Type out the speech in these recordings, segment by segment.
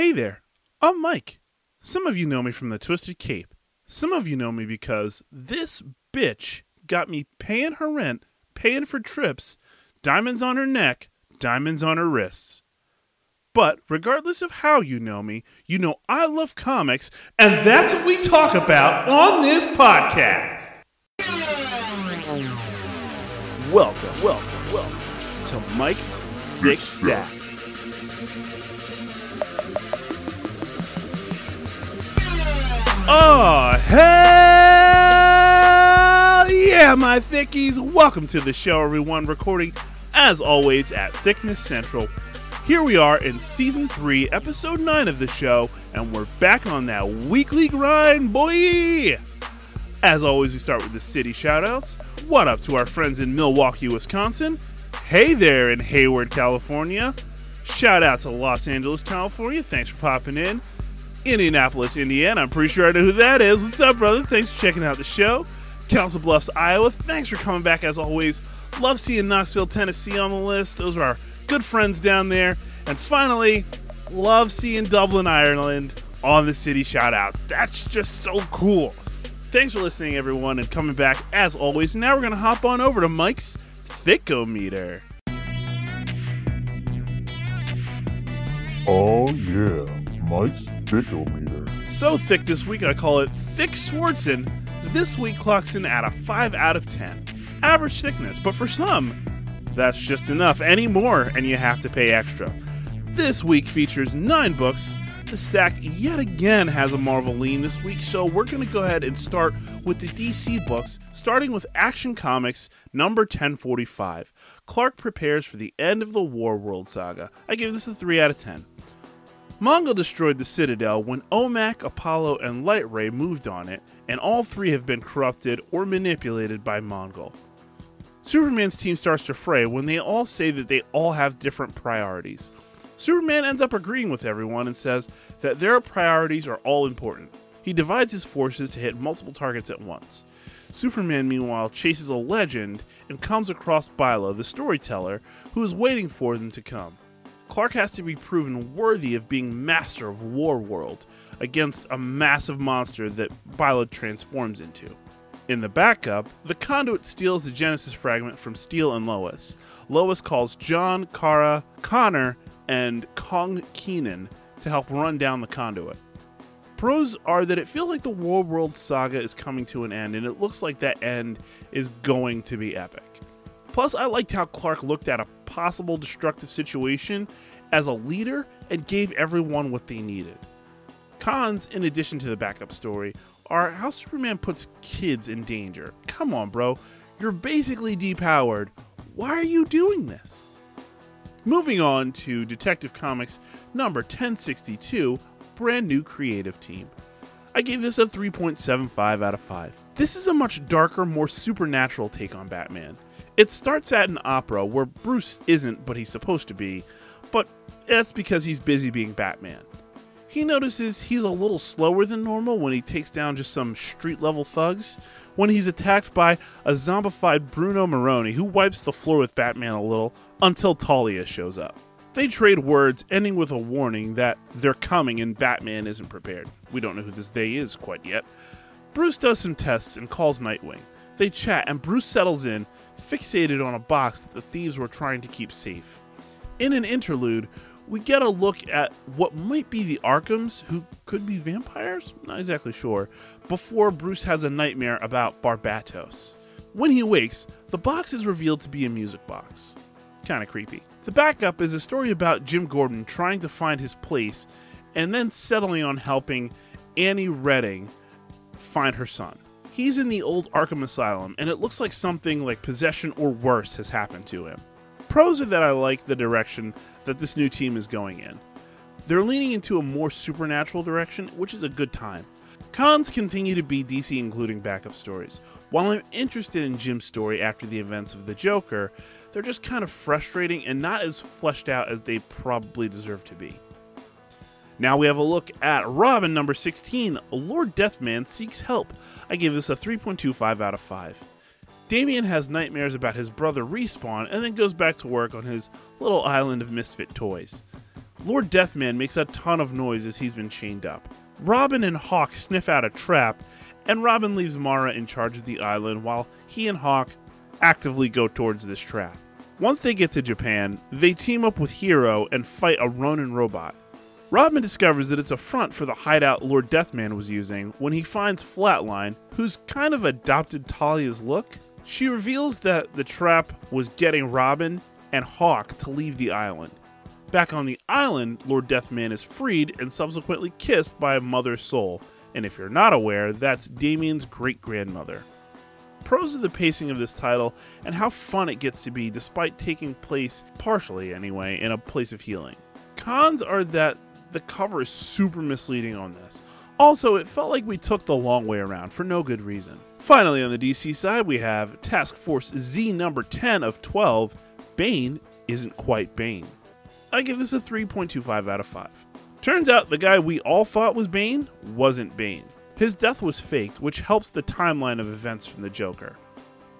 Hey there, I'm Mike. Some of you know me from the Twisted Cape. Some of you know me because this bitch got me paying her rent, paying for trips, diamonds on her neck, diamonds on her wrists. But regardless of how you know me, you know I love comics, and that's what we talk about on this podcast. Welcome, welcome, welcome to Mike's Big Stack. Oh, hell yeah, my thickies. Welcome to the show, everyone. Recording, as always, at Thickness Central. Here we are in season 3, episode 9 of the show, and we're back on that weekly grind, boy! As always, we start with the city shoutouts. What up to our friends in Milwaukee, Wisconsin? Hey there in Hayward, California. Shout out to Los Angeles, California. Thanks for popping in. Indianapolis, Indiana. I'm pretty sure I know who that is. What's up, brother? Thanks for checking out the show. Council Bluffs, Iowa. Thanks for coming back as always. Love seeing Knoxville, Tennessee on the list. Those are our good friends down there. And finally, love seeing Dublin, Ireland on the city shoutouts. That's just so cool. Thanks for listening, everyone, and coming back as always. Now we're going to hop on over to Mike's Thickometer. Oh yeah, Mike's So thick this week, I call it Thick Swartzen. This week clocks in at a 5 out of 10. Average thickness, but for some, that's just enough. Any more, and you have to pay extra. This week features 9 books. The stack yet again has a Marvel lean this week, so we're going to go ahead and start with the DC books, starting with Action Comics number 1045. Clark prepares for the end of the War World saga. I give this a 3 out of 10. Mongul destroyed the Citadel when Omak, Apollo, and Light Ray moved on it, and all three have been corrupted or manipulated by Mongul. Superman's team starts to fray when they all say that they all have different priorities. Superman ends up agreeing with everyone and says that their priorities are all important. He divides his forces to hit multiple targets at once. Superman, meanwhile, chases a legend and comes across Bilo, the storyteller, who is waiting for them to come. Clark has to be proven worthy of being master of War World against a massive monster that Bilo transforms into. In the backup, the conduit steals the Genesis fragment from Steel and Lois. Lois calls John, Kara, Connor, and Kong Kenan to help run down the conduit. Pros are that it feels like the War World saga is coming to an end, and it looks like that end is going to be epic. Plus, I liked how Clark looked at a possible destructive situation as a leader and gave everyone what they needed. Cons, in addition to the backup story, are how Superman puts kids in danger. Come on, bro. You're basically depowered. Why are you doing this? Moving on to Detective Comics number 1062, brand new creative team. I gave this a 3.75 out of 5. This is a much darker, more supernatural take on Batman. It starts at an opera where Bruce isn't, but he's supposed to be, but that's because he's busy being Batman. He notices he's a little slower than normal when he takes down just some street level thugs, when he's attacked by a zombified Bruno Maroni who wipes the floor with Batman a little until Talia shows up. They trade words, ending with a warning that they're coming and Batman isn't prepared. We don't know who this they is quite yet. Bruce does some tests and calls Nightwing. They chat, and Bruce settles in, fixated on a box that the thieves were trying to keep safe. In an interlude, we get a look at what might be the Arkhams, who could be vampires? Not exactly sure, before Bruce has a nightmare about Barbatos. When he wakes, the box is revealed to be a music box. Kinda creepy. The backup is a story about Jim Gordon trying to find his place and then settling on helping Annie Redding find her son. He's in the old Arkham Asylum, and it looks like something like possession or worse has happened to him. Pros are that I like the direction that this new team is going in. They're leaning into a more supernatural direction, which is a good time. Cons continue to be DC including backup stories. While I'm interested in Jim's story after the events of the Joker, they're just kind of frustrating and not as fleshed out as they probably deserve to be. Now we have a look at Robin number 16, Lord Deathman Seeks Help. I give this a 3.25 out of 5. Damian has nightmares about his brother Respawn and then goes back to work on his little island of misfit toys. Lord Deathman makes a ton of noise as he's been chained up. Robin and Hawk sniff out a trap, and Robin leaves Mara in charge of the island while he and Hawk actively go towards this trap. Once they get to Japan, they team up with Hero and fight a Ronin robot. Robin discovers that it's a front for the hideout Lord Deathman was using when he finds Flatline, who's kind of adopted Talia's look. She reveals that the trap was getting Robin and Hawk to leave the island. Back on the island, Lord Deathman is freed and subsequently kissed by mother soul, and if you're not aware, that's Damien's great grandmother. Pros of the pacing of this title and how fun it gets to be despite taking place, partially anyway, in a place of healing. Cons are that the cover is super misleading on this. Also, it felt like we took the long way around for no good reason. Finally, on the DC side, we have Task Force Z number 10 of 12. Bane isn't quite Bane. I give this a 3.25 out of 5. Turns out the guy we all thought was Bane wasn't Bane. His death was faked, which helps the timeline of events from the Joker.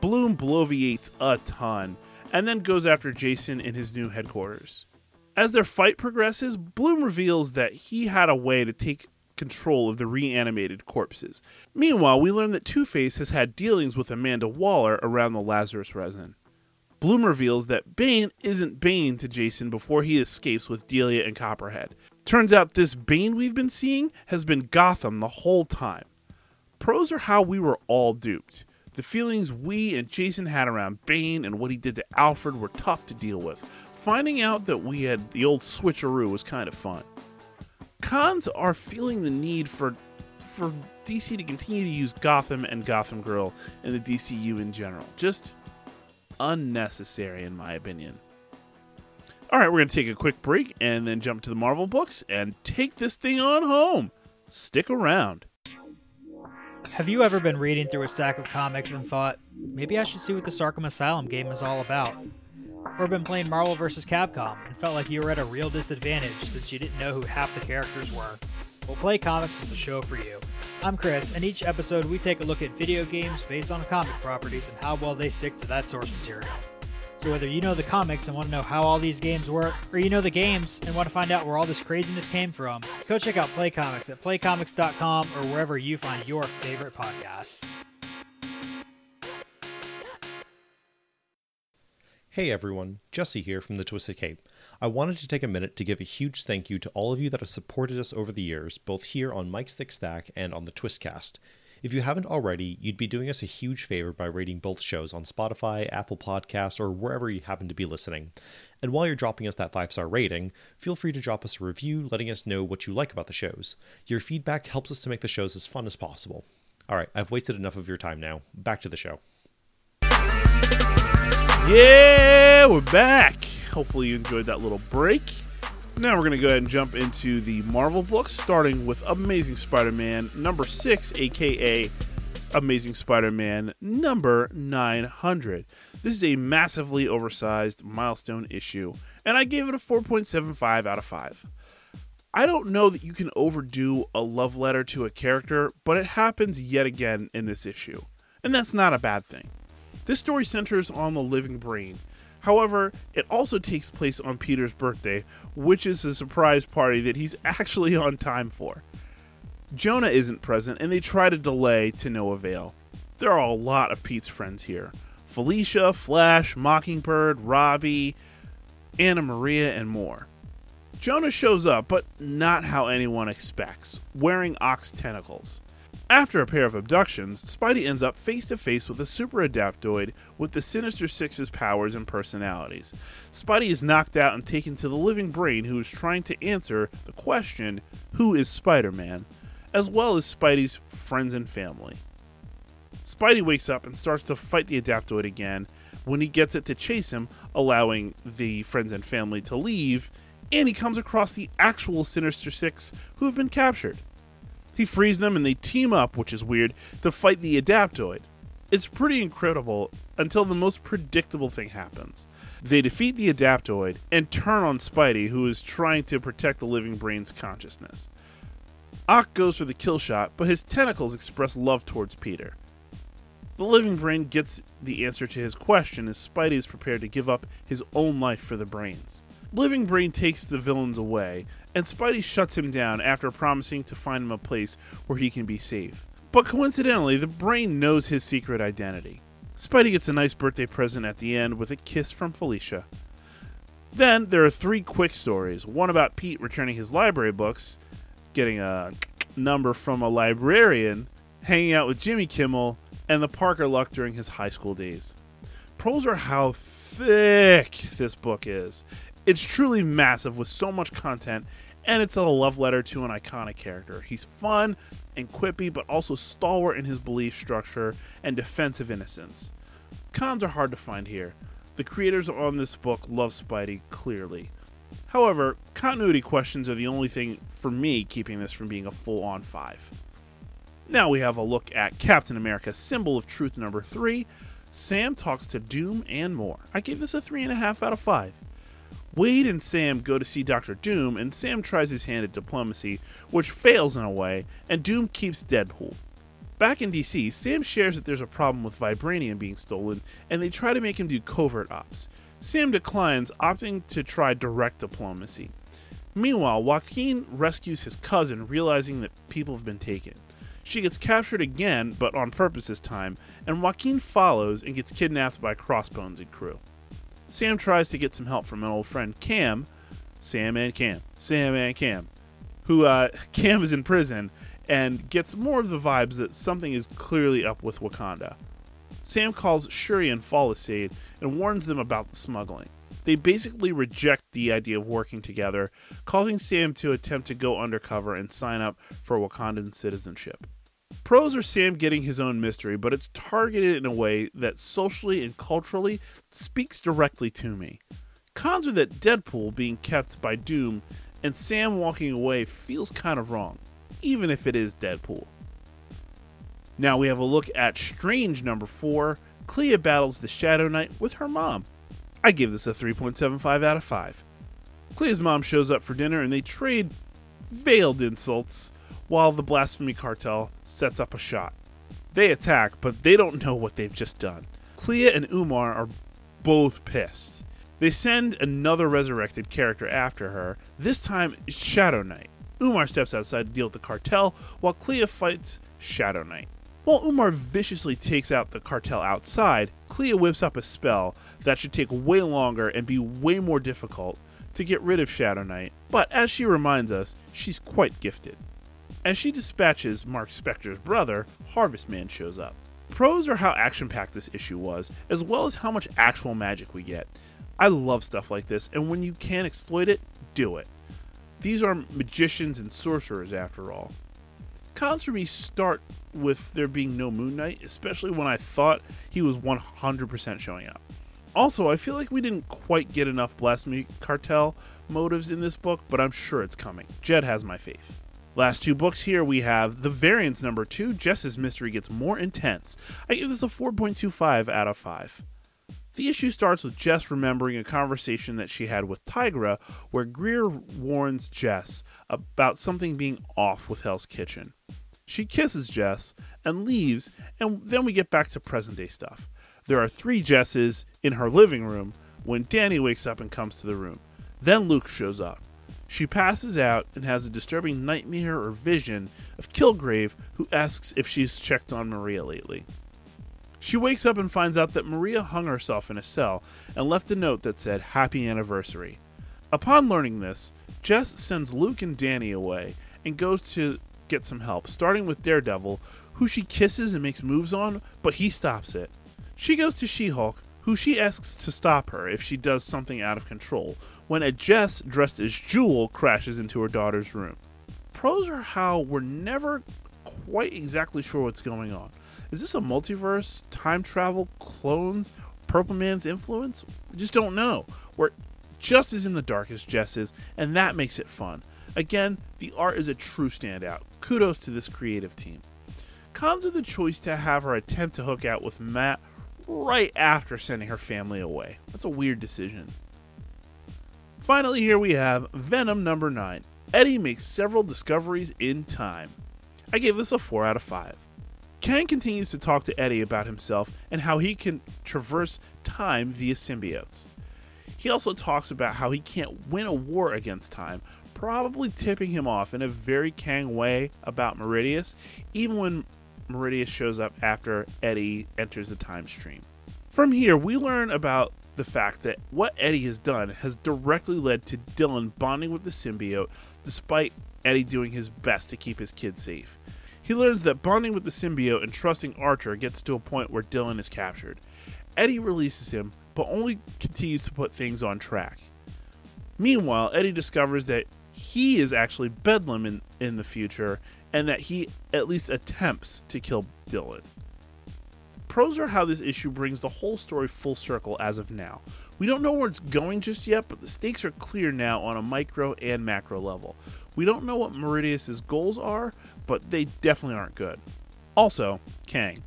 Bloom bloviates a ton, and then goes after Jason in his new headquarters. As their fight progresses, Bloom reveals that he had a way to take control of the reanimated corpses. Meanwhile, we learn that Two Face has had dealings with Amanda Waller around the Lazarus resin. Bloom reveals that Bane isn't Bane to Jason before he escapes with Delia and Copperhead. Turns out this Bane we've been seeing has been Gotham the whole time. Pros are how we were all duped. The feelings we and Jason had around Bane and what he did to Alfred were tough to deal with. Finding out that we had the old switcheroo was kind of fun. Cons are feeling the need for for DC to continue to use Gotham and Gotham Girl in the DCU in general. Just unnecessary, in my opinion. All right, we're going to take a quick break and then jump to the Marvel books and take this thing on home. Stick around. Have you ever been reading through a stack of comics and thought, maybe I should see what this Arkham Asylum game is all about? Or been playing Marvel vs. Capcom and felt like you were at a real disadvantage since you didn't know who half the characters were? Well, Play Comics is the show for you. I'm Chris, and each episode we take a look at video games based on comic properties and how well they stick to that source material. So whether you know the comics and want to know how all these games work, or you know the games and want to find out where all this craziness came from, go check out Play Comics at playcomics.com or wherever you find your favorite podcasts. Hey everyone, Jesse here from the Twisted Cape. I wanted to take a minute to give a huge thank you to all of you that have supported us over the years, both here on Mike's Thick Stack and on the Twistcast. If you haven't already, you'd be doing us a huge favor by rating both shows on Spotify, Apple Podcasts, or wherever you happen to be listening. And while you're dropping us that five star rating, feel free to drop us a review letting us know what you like about the shows. Your feedback helps us to make the shows as fun as possible. All right, I've wasted enough of your time now. Back to the show. Yeah, we're back. Hopefully, you enjoyed that little break. Now we're going to go ahead and jump into the Marvel books, starting with Amazing Spider Man number 6, aka Amazing Spider Man number 900. This is a massively oversized milestone issue, and I gave it a 4.75 out of 5. I don't know that you can overdo a love letter to a character, but it happens yet again in this issue, and that's not a bad thing. This story centers on the living brain However, it also takes place on Peter's birthday, which is a surprise party that he's actually on time for. Jonah isn't present, and they try to delay to no avail. There are a lot of Pete's friends here Felicia, Flash, Mockingbird, Robbie, Anna Maria, and more. Jonah shows up, but not how anyone expects, wearing Ock's tentacles. After a pair of abductions, Spidey ends up face to face with a super adaptoid with the Sinister Six's powers and personalities. Spidey is knocked out and taken to the living brain who is trying to answer the question who is Spider Man, as well as Spidey's friends and family. Spidey wakes up and starts to fight the adaptoid again when he gets it to chase him, allowing the friends and family to leave, and he comes across the actual Sinister Six who have been captured. He frees them and they team up, which is weird, to fight the Adaptoid. It's pretty incredible until the most predictable thing happens. They defeat the Adaptoid and turn on Spidey, who is trying to protect the living brain's consciousness. Ock goes for the kill shot, but his tentacles express love towards Peter. The living brain gets the answer to his question as Spidey is prepared to give up his own life for the brains. Living Brain takes the villains away, and Spidey shuts him down after promising to find him a place where he can be safe. But coincidentally, the brain knows his secret identity. Spidey gets a nice birthday present at the end with a kiss from Felicia. Then there are three quick stories one about Pete returning his library books, getting a number from a librarian, hanging out with Jimmy Kimmel, and the Parker luck during his high school days. Pros are how thick this book is. It's truly massive with so much content, and it's a love letter to an iconic character. He's fun and quippy, but also stalwart in his belief structure and defensive innocence. Cons are hard to find here. The creators on this book love Spidey clearly. However, continuity questions are the only thing for me keeping this from being a full on 5. Now we have a look at Captain America Symbol of Truth number 3. Sam talks to Doom and more. I gave this a 3.5 out of 5. Wade and Sam go to see Doctor Doom, and Sam tries his hand at diplomacy, which fails in a way, and Doom keeps Deadpool. Back in DC, Sam shares that there's a problem with vibranium being stolen, and they try to make him do covert ops. Sam declines, opting to try direct diplomacy. Meanwhile, Joaquin rescues his cousin, realizing that people have been taken. She gets captured again, but on purpose this time, and Joaquin follows and gets kidnapped by Crossbones and crew. Sam tries to get some help from an old friend, Cam. Sam and Cam. Sam and Cam. Who, uh, Cam is in prison and gets more of the vibes that something is clearly up with Wakanda. Sam calls Shuri and Folisade and warns them about the smuggling. They basically reject the idea of working together, causing Sam to attempt to go undercover and sign up for Wakandan citizenship. Pros are Sam getting his own mystery, but it's targeted in a way that socially and culturally speaks directly to me. Cons are that Deadpool being kept by Doom and Sam walking away feels kind of wrong, even if it is Deadpool. Now we have a look at Strange number 4. Clea battles the Shadow Knight with her mom. I give this a 3.75 out of 5. Clea's mom shows up for dinner and they trade veiled insults while the Blasphemy Cartel sets up a shot. They attack, but they don't know what they've just done. Clea and Umar are both pissed. They send another resurrected character after her, this time Shadow Knight. Umar steps outside to deal with the cartel while Clea fights Shadow Knight. While Umar viciously takes out the cartel outside, Clea whips up a spell that should take way longer and be way more difficult to get rid of Shadow Knight, but as she reminds us, she's quite gifted. As she dispatches Marc Spector's brother, Harvest Man shows up. Pros are how action packed this issue was, as well as how much actual magic we get. I love stuff like this, and when you can exploit it, do it. These are magicians and sorcerers, after all. Cons for me start with there being no Moon Knight, especially when I thought he was 100% showing up. Also, I feel like we didn't quite get enough Blasphemy Cartel motives in this book, but I'm sure it's coming. Jed has my faith. Last two books here we have The Variants number 2, Jess's Mystery Gets More Intense. I give this a 4.25 out of 5. The issue starts with Jess remembering a conversation that she had with Tigra, where Greer warns Jess about something being off with Hell's Kitchen. She kisses Jess and leaves, and then we get back to present day stuff. There are three Jesses in her living room when Danny wakes up and comes to the room. Then Luke shows up. She passes out and has a disturbing nightmare or vision of Kilgrave, who asks if she's checked on Maria lately. She wakes up and finds out that Maria hung herself in a cell and left a note that said, Happy Anniversary. Upon learning this, Jess sends Luke and Danny away and goes to get some help, starting with Daredevil, who she kisses and makes moves on, but he stops it. She goes to She Hulk, who she asks to stop her if she does something out of control, when a Jess dressed as Jewel crashes into her daughter's room. Pros are how we're never quite exactly sure what's going on. Is this a multiverse, time travel, clones, Purple Man's influence? We just don't know. We're just as in the dark as Jess is, and that makes it fun. Again, the art is a true standout. Kudos to this creative team. Cons are the choice to have her attempt to hook out with Matt right after sending her family away. That's a weird decision. Finally, here we have Venom number 9. Eddie makes several discoveries in time. I gave this a 4 out of 5. Kang continues to talk to Eddie about himself and how he can traverse time via symbiotes. He also talks about how he can't win a war against time, probably tipping him off in a very Kang way about Meridius, even when Meridius shows up after Eddie enters the time stream. From here, we learn about the fact that what Eddie has done has directly led to Dylan bonding with the symbiote despite Eddie doing his best to keep his kid safe. He learns that bonding with the symbiote and trusting Archer gets to a point where Dylan is captured. Eddie releases him, but only continues to put things on track. Meanwhile, Eddie discovers that he is actually Bedlam in, in the future and that he at least attempts to kill Dylan. Pros are how this issue brings the whole story full circle as of now. We don't know where it's going just yet, but the stakes are clear now on a micro and macro level. We don't know what Meridius' goals are, but they definitely aren't good. Also, Kang.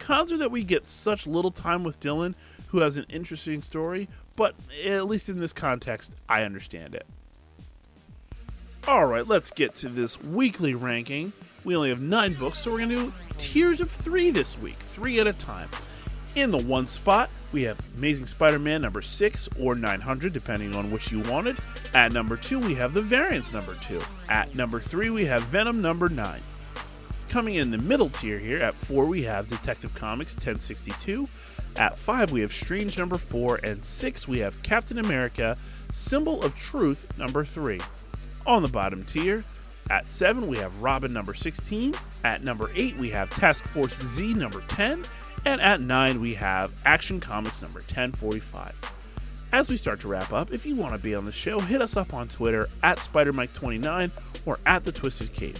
Cons are that we get such little time with Dylan, who has an interesting story, but at least in this context, I understand it. Alright, let's get to this weekly ranking. We only have nine books, so we're going to do tiers of three this week, three at a time. In the one spot, we have Amazing Spider Man number 6 or 900, depending on which you wanted. At number 2, we have The Variants number 2. At number 3, we have Venom number 9. Coming in the middle tier here, at 4, we have Detective Comics 1062. At 5, we have Strange number 4. And 6, we have Captain America Symbol of Truth number 3. On the bottom tier, at 7, we have Robin number 16. At number 8, we have Task Force Z number 10. And at 9, we have Action Comics number 1045. As we start to wrap up, if you want to be on the show, hit us up on Twitter at SpiderMike29 or at The Twisted Cape.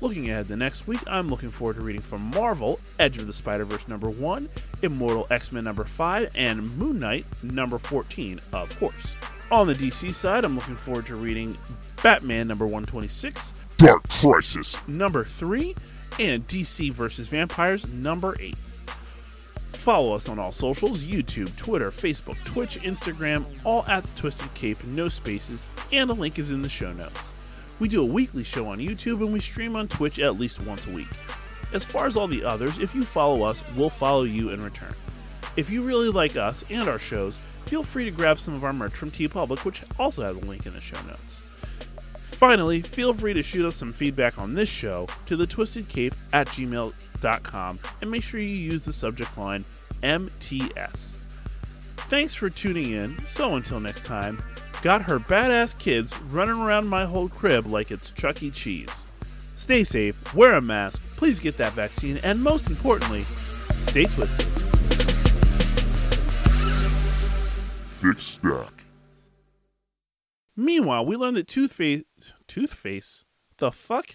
Looking ahead to next week, I'm looking forward to reading from Marvel, Edge of the Spider Verse number 1, Immortal X Men number 5, and Moon Knight number 14, of course. On the DC side, I'm looking forward to reading Batman number 126, Dark Crisis. number 3, and DC vs. Vampires number 8. Follow us on all socials YouTube, Twitter, Facebook, Twitch, Instagram, all at the Twisted Cape, no spaces, and a link is in the show notes. We do a weekly show on YouTube and we stream on Twitch at least once a week. As far as all the others, if you follow us, we'll follow you in return. If you really like us and our shows, feel free to grab some of our merch from TeePublic, which also has a link in the show notes. Finally, feel free to shoot us some feedback on this show to the Twisted Cape at gmail.com and make sure you use the subject line MTS. Thanks for tuning in. So until next time, got her badass kids running around my whole crib like it's Chuck E. Cheese. Stay safe, wear a mask, please get that vaccine, and most importantly, stay twisted. Thick Stack. Meanwhile, we learn that Toothface. Toothface? The fuck?